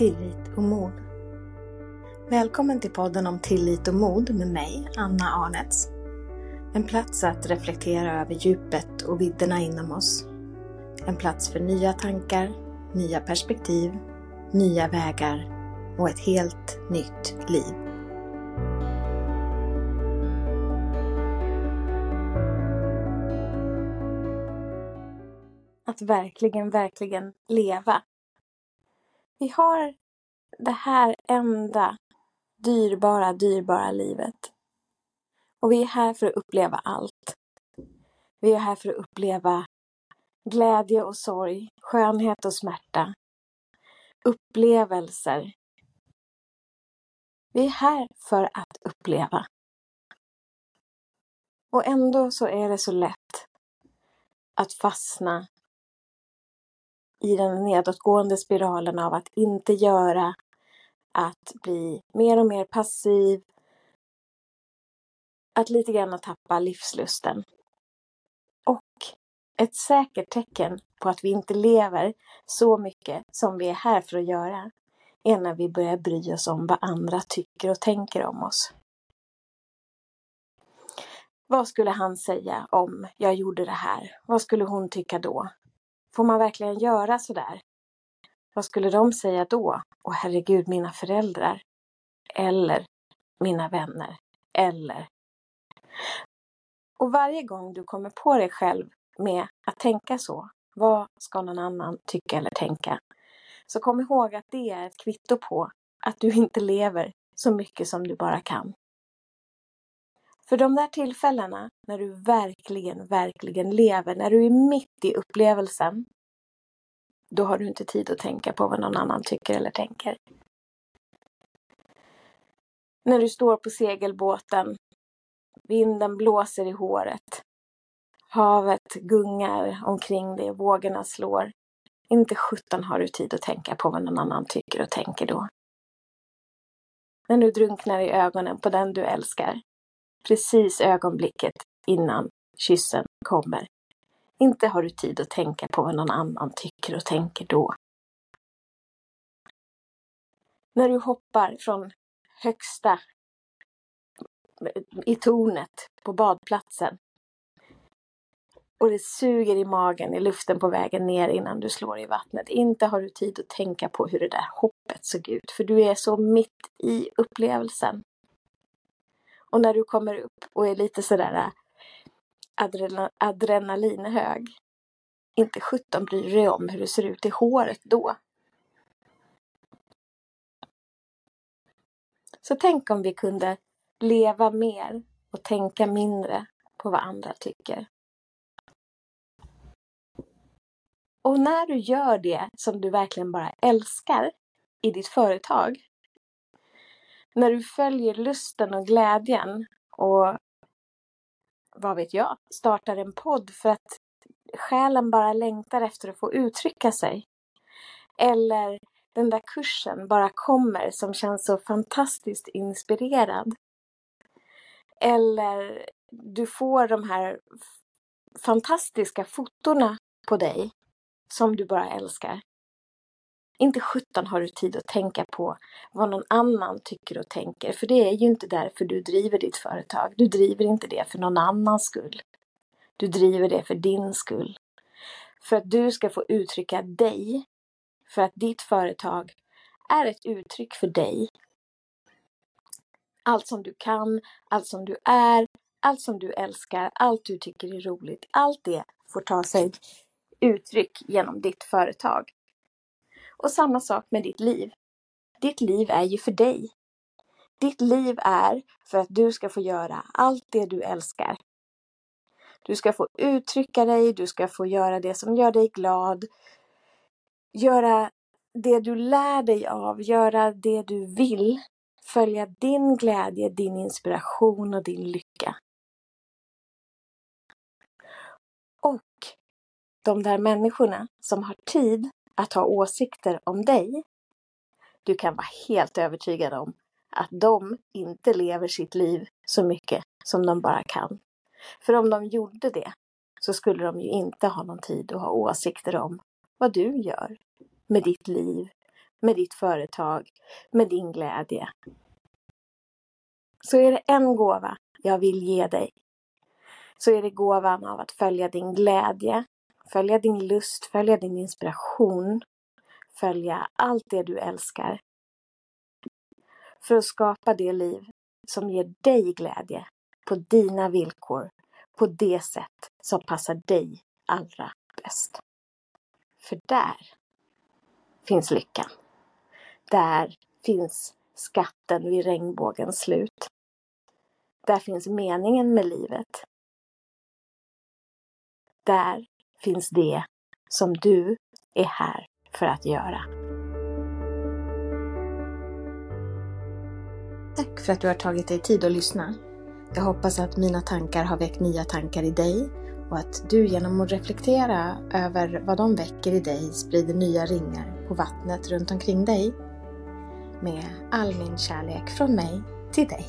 tillit och mod. Välkommen till podden om tillit och mod med mig, Anna Arnets. En plats att reflektera över djupet och vidderna inom oss. En plats för nya tankar, nya perspektiv, nya vägar och ett helt nytt liv. Att verkligen, verkligen leva. Vi har det här enda dyrbara, dyrbara livet. Och vi är här för att uppleva allt. Vi är här för att uppleva glädje och sorg, skönhet och smärta, upplevelser. Vi är här för att uppleva. Och ändå så är det så lätt att fastna i den nedåtgående spiralen av att inte göra, att bli mer och mer passiv, att lite grann tappa livslusten. Och ett säkert tecken på att vi inte lever så mycket som vi är här för att göra är när vi börjar bry oss om vad andra tycker och tänker om oss. Vad skulle han säga om jag gjorde det här? Vad skulle hon tycka då? Får man verkligen göra sådär? Vad skulle de säga då? Åh herregud, mina föräldrar. Eller mina vänner. Eller. Och varje gång du kommer på dig själv med att tänka så, vad ska någon annan tycka eller tänka? Så kom ihåg att det är ett kvitto på att du inte lever så mycket som du bara kan. För de där tillfällena när du verkligen, verkligen lever, när du är mitt i upplevelsen, då har du inte tid att tänka på vad någon annan tycker eller tänker. När du står på segelbåten, vinden blåser i håret, havet gungar omkring dig, vågorna slår. Inte sjutton har du tid att tänka på vad någon annan tycker och tänker då. När du drunknar i ögonen på den du älskar, precis ögonblicket innan kyssen kommer. Inte har du tid att tänka på vad någon annan tycker och tänker då. När du hoppar från högsta i tornet på badplatsen och det suger i magen i luften på vägen ner innan du slår i vattnet. Inte har du tid att tänka på hur det där hoppet såg ut, för du är så mitt i upplevelsen. Och när du kommer upp och är lite sådär äh, adrena, adrenalinhög, inte sjutton bryr du dig om hur det ser ut i håret då. Så tänk om vi kunde leva mer och tänka mindre på vad andra tycker. Och när du gör det som du verkligen bara älskar i ditt företag, när du följer lusten och glädjen och vad vet jag, startar en podd för att själen bara längtar efter att få uttrycka sig. Eller den där kursen bara kommer som känns så fantastiskt inspirerad. Eller du får de här fantastiska fotona på dig som du bara älskar. Inte sjutton har du tid att tänka på vad någon annan tycker och tänker, för det är ju inte därför du driver ditt företag. Du driver inte det för någon annans skull. Du driver det för din skull. För att du ska få uttrycka dig. För att ditt företag är ett uttryck för dig. Allt som du kan, allt som du är, allt som du älskar, allt du tycker är roligt. Allt det får ta sig uttryck genom ditt företag. Och samma sak med ditt liv. Ditt liv är ju för dig. Ditt liv är för att du ska få göra allt det du älskar. Du ska få uttrycka dig, du ska få göra det som gör dig glad. Göra det du lär dig av, göra det du vill. Följa din glädje, din inspiration och din lycka. Och de där människorna som har tid att ha åsikter om dig, du kan vara helt övertygad om att de inte lever sitt liv så mycket som de bara kan. För om de gjorde det så skulle de ju inte ha någon tid att ha åsikter om vad du gör med ditt liv, med ditt företag, med din glädje. Så är det en gåva jag vill ge dig, så är det gåvan av att följa din glädje, följa din lust, följa din inspiration, följa allt det du älskar. För att skapa det liv som ger dig glädje på dina villkor, på det sätt som passar dig allra bäst. För där finns lyckan. Där finns skatten vid regnbågens slut. Där finns meningen med livet. Där finns det som du är här för att göra. Tack för att du har tagit dig tid att lyssna. Jag hoppas att mina tankar har väckt nya tankar i dig och att du genom att reflektera över vad de väcker i dig sprider nya ringar på vattnet runt omkring dig. Med all min kärlek från mig till dig.